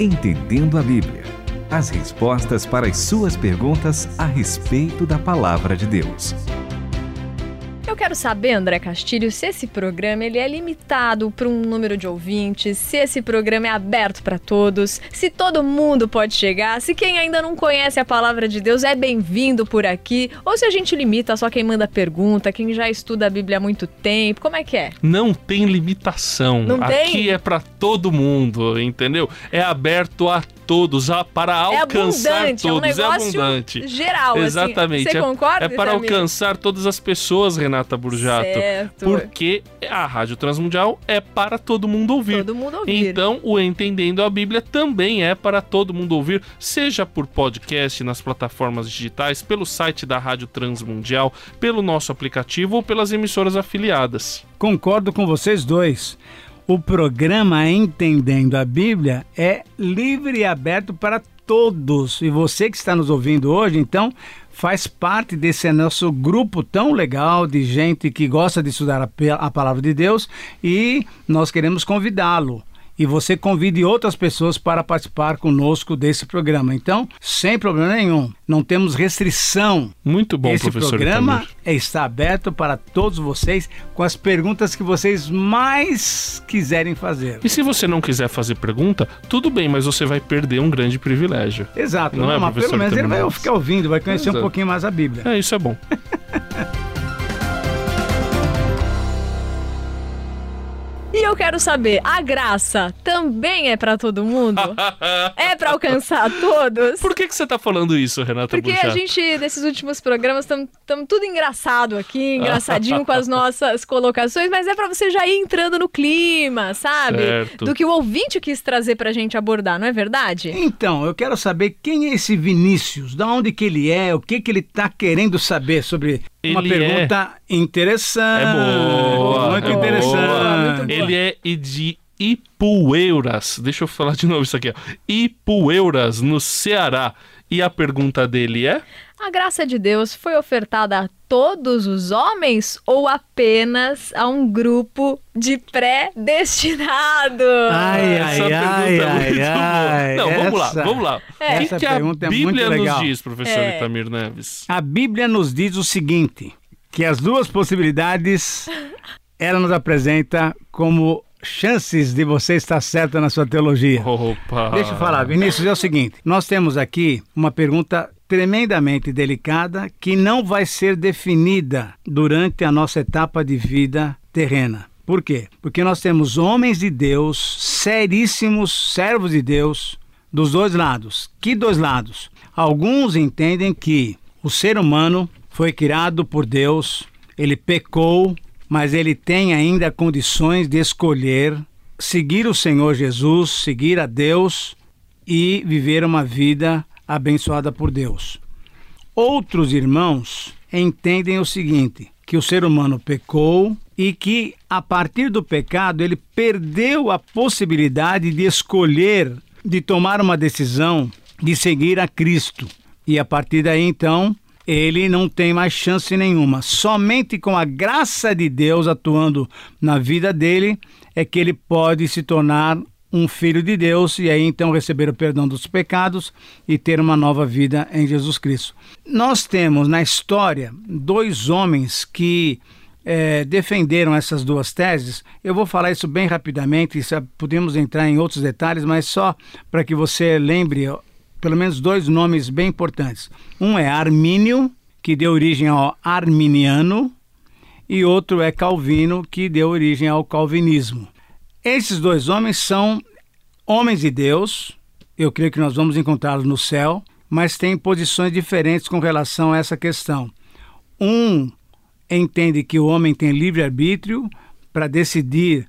Entendendo a Bíblia. As respostas para as suas perguntas a respeito da palavra de Deus. Eu quero saber, André Castilho, se esse programa ele é limitado para um número de ouvintes, se esse programa é aberto para todos, se todo mundo pode chegar, se quem ainda não conhece a palavra de Deus é bem-vindo por aqui, ou se a gente limita só quem manda pergunta, quem já estuda a Bíblia há muito tempo, como é que é? Não tem limitação. Não tem? Aqui é para todo mundo, entendeu? É aberto a todos, a, para alcançar é abundante, todos. É, um negócio abundante. geral, Exatamente. Assim. Você é, concorda? É para amigo? alcançar todas as pessoas, Renata Burjato. Certo. Porque a Rádio Transmundial é para todo mundo ouvir. Todo mundo ouvir. Então, o Entendendo a Bíblia também é para todo mundo ouvir, seja por podcast nas plataformas digitais, pelo site da Rádio Transmundial, pelo nosso aplicativo ou pelas emissoras afiliadas. Concordo com vocês dois. O programa Entendendo a Bíblia é livre e aberto para todos. E você que está nos ouvindo hoje, então, faz parte desse nosso grupo tão legal de gente que gosta de estudar a, a palavra de Deus e nós queremos convidá-lo e você convide outras pessoas para participar conosco desse programa. Então, sem problema nenhum, não temos restrição. Muito bom, Esse professor programa Itamir. está aberto para todos vocês com as perguntas que vocês mais quiserem fazer. E se você não quiser fazer pergunta, tudo bem, mas você vai perder um grande privilégio. Exato, Não não, é, mas pelo menos ele vai Itamir? ficar ouvindo, vai conhecer Exato. um pouquinho mais a Bíblia. É, isso é bom. quero saber, a graça também é para todo mundo? é para alcançar todos? Por que, que você tá falando isso, Renata Porque a gente, nesses últimos programas, estamos tudo engraçado aqui, engraçadinho com as nossas colocações, mas é pra você já ir entrando no clima, sabe? Certo. Do que o ouvinte quis trazer pra gente abordar, não é verdade? Então, eu quero saber quem é esse Vinícius, da onde que ele é, o que que ele está querendo saber sobre uma Ele pergunta interessante. É boa, Muito é boa. interessante. Muito boa. Ele é de Ipueiras. Deixa eu falar de novo isso aqui, ó. Ipueiras, no Ceará. E a pergunta dele é? A graça de Deus foi ofertada a todos os homens ou apenas a um grupo de pré-destinados? Ai, ai, Essa ai, pergunta é ai, muito ai, boa. Não, vamos lá, vamos lá. É. O que, essa que a pergunta é muito Bíblia nos legal. diz, professor É. Itamir Neves? A Bíblia nos diz o seguinte, que as duas possibilidades ela nos apresenta como chances de você estar certa na sua teologia. Opa! Deixa eu falar, Vinícius, é o seguinte: nós temos aqui uma pergunta tremendamente delicada que não vai ser definida durante a nossa etapa de vida terrena. Por quê? Porque nós temos homens de Deus, seríssimos servos de Deus, dos dois lados. Que dois lados? Alguns entendem que o ser humano foi criado por Deus, ele pecou, mas ele tem ainda condições de escolher seguir o Senhor Jesus, seguir a Deus e viver uma vida abençoada por Deus. Outros irmãos entendem o seguinte: que o ser humano pecou e que a partir do pecado ele perdeu a possibilidade de escolher, de tomar uma decisão de seguir a Cristo. E a partir daí então ele não tem mais chance nenhuma. Somente com a graça de Deus atuando na vida dele é que ele pode se tornar um filho de Deus e aí então receber o perdão dos pecados e ter uma nova vida em Jesus Cristo. Nós temos na história dois homens que eh, defenderam essas duas teses. Eu vou falar isso bem rapidamente, isso, podemos entrar em outros detalhes, mas só para que você lembre pelo menos dois nomes bem importantes. Um é Armínio, que deu origem ao arminiano, e outro é Calvino, que deu origem ao calvinismo. Esses dois homens são homens de Deus, eu creio que nós vamos encontrá-los no céu, mas têm posições diferentes com relação a essa questão. Um entende que o homem tem livre-arbítrio para decidir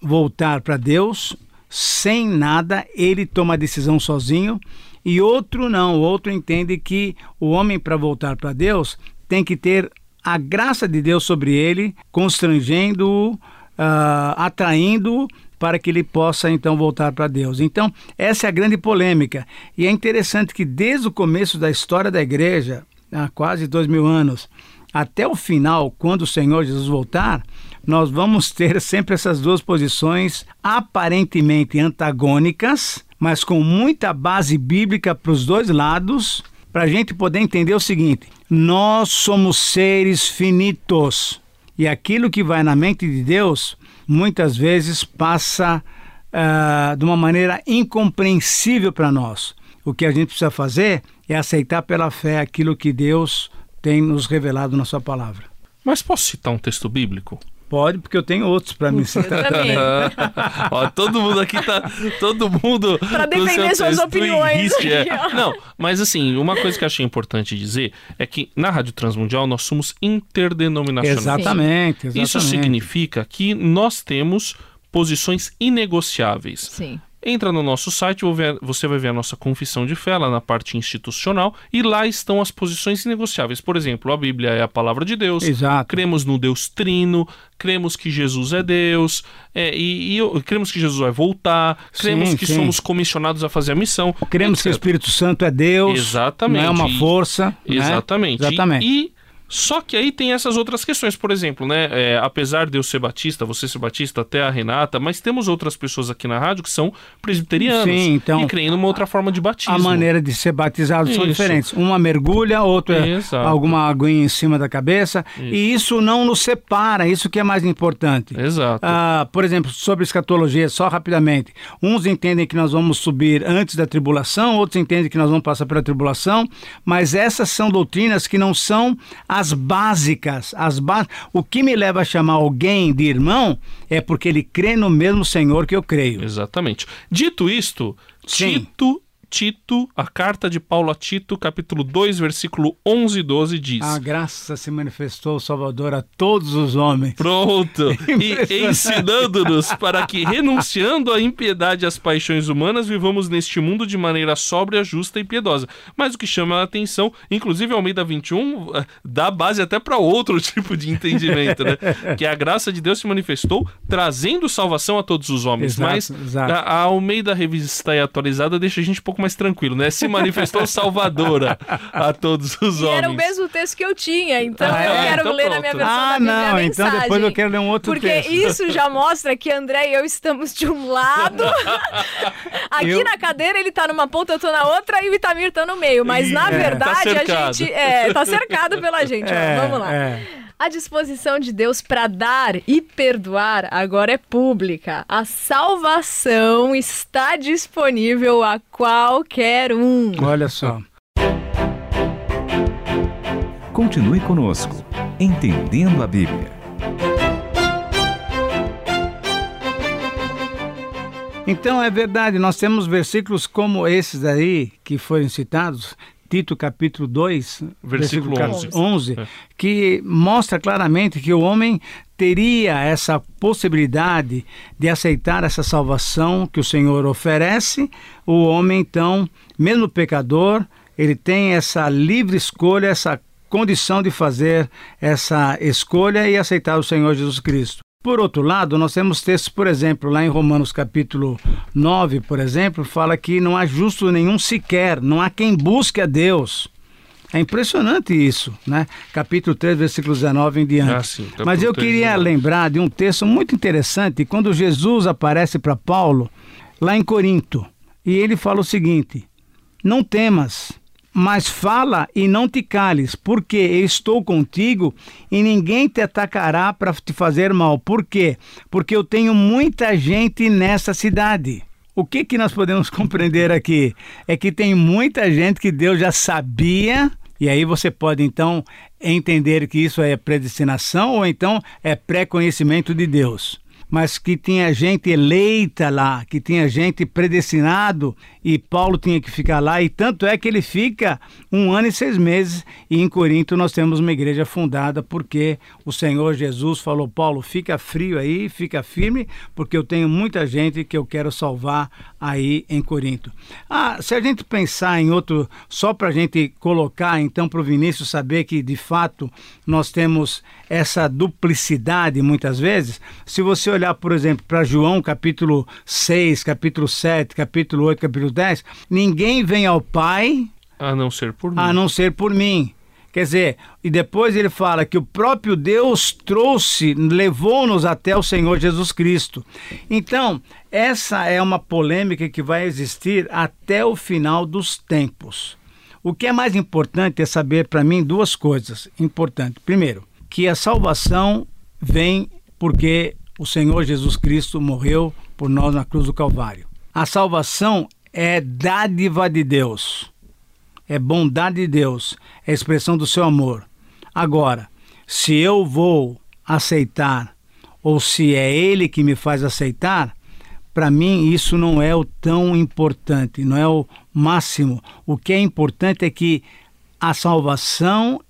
voltar para Deus, sem nada, ele toma a decisão sozinho, e outro não, o outro entende que o homem, para voltar para Deus, tem que ter a graça de Deus sobre ele, constrangendo-o, ah, atraindo-o para que ele possa então voltar para Deus. Então, essa é a grande polêmica. E é interessante que desde o começo da história da igreja, há quase dois mil anos, até o final, quando o Senhor Jesus voltar, nós vamos ter sempre essas duas posições aparentemente antagônicas, mas com muita base bíblica para os dois lados, para a gente poder entender o seguinte: nós somos seres finitos e aquilo que vai na mente de Deus muitas vezes passa uh, de uma maneira incompreensível para nós. O que a gente precisa fazer é aceitar pela fé aquilo que Deus tem nos revelado na Sua palavra. Mas posso citar um texto bíblico? Pode, porque eu tenho outros para me citar também. ó, todo mundo aqui tá. Todo mundo. Para defender suas opiniões. É. Não, mas assim, uma coisa que eu achei importante dizer é que na Rádio Transmundial nós somos interdenominacionais. Exatamente, exatamente. Isso significa que nós temos posições inegociáveis. Sim. Entra no nosso site, você vai ver a nossa confissão de fé lá na parte institucional e lá estão as posições inegociáveis. Por exemplo, a Bíblia é a palavra de Deus. Exato. Cremos no Deus Trino, cremos que Jesus é Deus, é, e, e, cremos que Jesus vai voltar, cremos sim, que sim. somos comissionados a fazer a missão. Cremos etc. que o Espírito Santo é Deus. Exatamente. Não é uma força. Exatamente. Né? Exatamente. E, só que aí tem essas outras questões, por exemplo, né? É, apesar de eu ser batista, você ser batista, até a Renata, mas temos outras pessoas aqui na rádio que são presbiterianos Sim, então, e creem numa outra forma de batismo. A maneira de ser batizado são diferentes. Uma mergulha, outra Exato. alguma aguinha em cima da cabeça. Isso. E isso não nos separa, isso que é mais importante. Exato. Ah, por exemplo, sobre escatologia, só rapidamente. Uns entendem que nós vamos subir antes da tribulação, outros entendem que nós vamos passar pela tribulação, mas essas são doutrinas que não são as básicas, as ba... o que me leva a chamar alguém de irmão é porque ele crê no mesmo Senhor que eu creio. Exatamente. Dito isto, Sim. Tito Tito, a carta de Paulo a Tito, capítulo 2, versículo 11 e 12 diz: A graça se manifestou, Salvador, a todos os homens. Pronto! e ensinando-nos para que, renunciando à impiedade e às paixões humanas, vivamos neste mundo de maneira sóbria, justa e piedosa. Mas o que chama a atenção, inclusive Almeida 21, eh, dá base até para outro tipo de entendimento, né? que a graça de Deus se manifestou trazendo salvação a todos os homens. Exato, Mas exato. A, a Almeida revista e atualizada deixa a gente um pouco pouco mais tranquilo, né? Se manifestou salvadora a todos os e homens. Era o mesmo texto que eu tinha, então ah, eu é? quero então ler pronto. na minha versão ah, da Bíblia não, então depois eu quero ler um outro Porque texto. isso já mostra que André e eu estamos de um lado. Aqui Eu- na cadeira ele tá numa ponta, eu tô na outra e o Itamir tá no meio. Mas na É. verdade Tá a gente é, tá cercado pela gente. É, Vamos lá. é. A disposição de Deus para dar e perdoar agora é pública. A salvação está disponível a qualquer um. Olha só. Continue conosco, Entendendo a Bíblia. Então é verdade, nós temos versículos como esses aí que foram citados, Tito capítulo 2, Versículo cap- 11. 11, É. que mostra claramente que o homem teria essa possibilidade de aceitar essa salvação que o Senhor oferece. O homem então, mesmo pecador, ele tem essa livre escolha, essa condição de fazer essa escolha e aceitar o Senhor Jesus Cristo. Por outro lado, nós temos textos, por exemplo, lá em Romanos capítulo 9, por exemplo, fala que não há justo nenhum sequer, não há quem busque a Deus. É impressionante isso, né? Capítulo 3, versículo 19 em diante. Ah, sim, capítulo Mas eu 3, queria 19. lembrar de um texto muito interessante, quando Jesus aparece para Paulo, lá em Corinto, e ele fala o seguinte: Não temas, mas fala e não te cales, porque eu estou contigo e ninguém te atacará para te fazer mal. Por quê? Porque eu tenho muita gente nessa cidade. O que, que nós podemos compreender aqui? É que tem muita gente que Deus já sabia, e aí você pode então entender que isso é predestinação ou então é pré-conhecimento de Deus mas que tinha gente eleita lá, que tinha gente predestinado e Paulo tinha que ficar lá. E tanto é que ele fica um ano e seis meses. E em Corinto nós temos uma igreja fundada porque o Senhor Jesus falou: Paulo, fica frio aí, fica firme, porque eu tenho muita gente que eu quero salvar aí em Corinto. Ah, se a gente pensar em outro, só para a gente colocar então para o Vinícius saber que de fato nós temos essa duplicidade muitas vezes, se você olhar, por exemplo, para João capítulo 6, capítulo 7, capítulo 8, capítulo 10, ninguém vem ao Pai A não ser por mim. a não ser por mim. Quer dizer, e depois ele fala que o próprio Deus trouxe, levou-nos até o Senhor Jesus Cristo. Então, essa é uma polêmica que vai existir até o final dos tempos. O que é mais importante é saber para mim duas coisas importantes. Primeiro, que a salvação vem porque o Senhor Jesus Cristo morreu por nós na cruz do Calvário. A salvação é dádiva de Deus é bondade de Deus, é expressão do seu amor. Agora, se eu vou aceitar ou se é Ele que me faz aceitar, para mim isso não é o tão importante, não é o máximo. O que é importante é que a salvação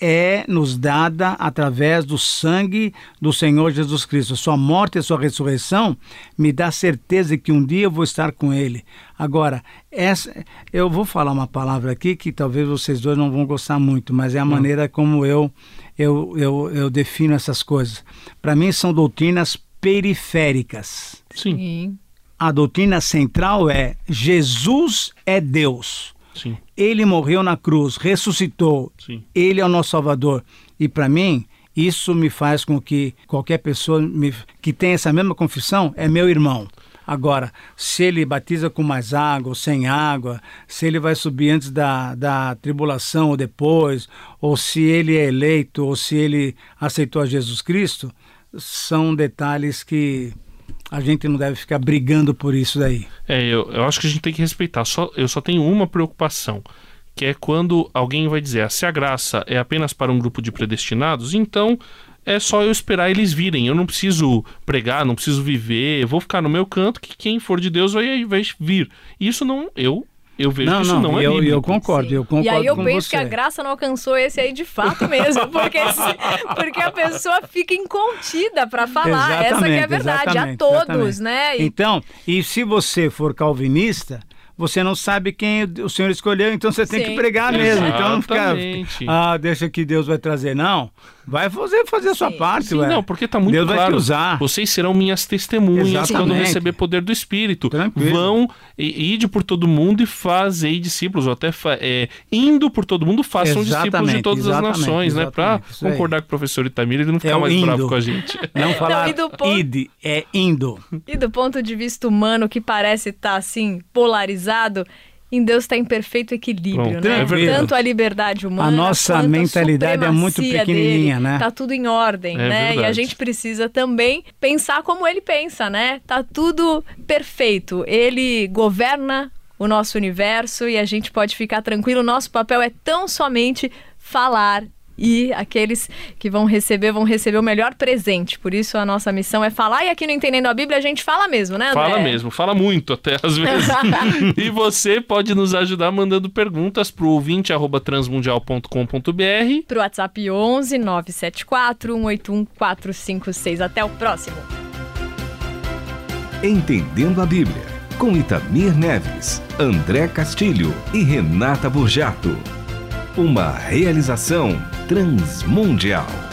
é nos dada através do sangue do Senhor Jesus Cristo. Sua morte e sua ressurreição me dá certeza que um dia eu vou estar com Ele. Agora, essa, eu vou falar uma palavra aqui que talvez vocês dois não vão gostar muito, mas é a maneira como eu, eu, eu, eu defino essas coisas. Para mim, são doutrinas periféricas. Sim. A doutrina central é Jesus é Deus. Sim. Ele morreu na cruz, ressuscitou. Sim. Ele é o nosso Salvador. E para mim, isso me faz com que qualquer pessoa me, que tenha essa mesma confissão é meu irmão. Agora, se ele batiza com mais água ou sem água, se ele vai subir antes da, da tribulação ou depois, ou se ele é eleito ou se ele aceitou a Jesus Cristo, são detalhes que a gente não deve ficar brigando por isso daí. É, eu, eu acho que a gente tem que respeitar. Só, eu só tenho uma preocupação, que é quando alguém vai dizer, ah, se a graça é apenas para um grupo de predestinados, então é só eu esperar eles virem. Eu não preciso pregar, não preciso viver, vou ficar no meu canto que quem for de Deus vai, vai vir. Isso não, eu eu vejo não, que isso não, não é eu, bíblico. eu concordo, Sim. eu concordo E aí eu com penso você. que a graça não alcançou esse aí de fato mesmo, porque, se- porque a pessoa fica incontida para falar. Essa que é a Exatamente, verdade, a exatamente, todos, exatamente. né? E Então, e se você for calvinista, você não sabe quem o Senhor escolheu, então você tem Sim. que pregar mesmo. Então não fica, Exatamente. ah, deixa que Deus vai trazer. Não, vai fazer, fazer a sua Sim. parte, Sim, ué. não, porque tá muito Deus vai claro. te usar. Vocês serão minhas testemunhas Exatamente. quando receber poder do Espírito. Tranquilo. Vão e ide por todo mundo e fazei discípulos, ou até fa- é, indo por todo mundo, façam discípulos de Exatamente, todas as exatamente, nações, né? Exatamente, aí. concordar com o professor Itamir, ele não ficar o mais indo. bravo com a gente. Não falar do ponto- id, é indo. E do ponto de vista humano, que parece estar assim, polarizado, em Deus está em perfeito equilíbrio, Pronto, né? é verdade. Tanto a liberdade humana. A nossa quanto a mentalidade é muito pequenininha, dele. né? Tá tudo em ordem, É né? E a verdade. gente precisa também pensar como ele pensa, né? Tá tudo perfeito. Ele governa o nosso universo e a gente pode ficar tranquilo. Nosso papel é tão somente falar e aqueles que vão receber vão receber o melhor presente. Por isso a nossa missão é falar e aqui no Entendendo a Bíblia a gente fala mesmo, né, André? Fala mesmo, fala muito até às vezes. e você pode nos ajudar mandando perguntas pro ouvinte arroba transmundial.com.br. Pro WhatsApp 11 974 181 456. Até o próximo. Entendendo a Bíblia, com Itamir Neves, André Castilho e Renata Burjato. Uma realização transmundial.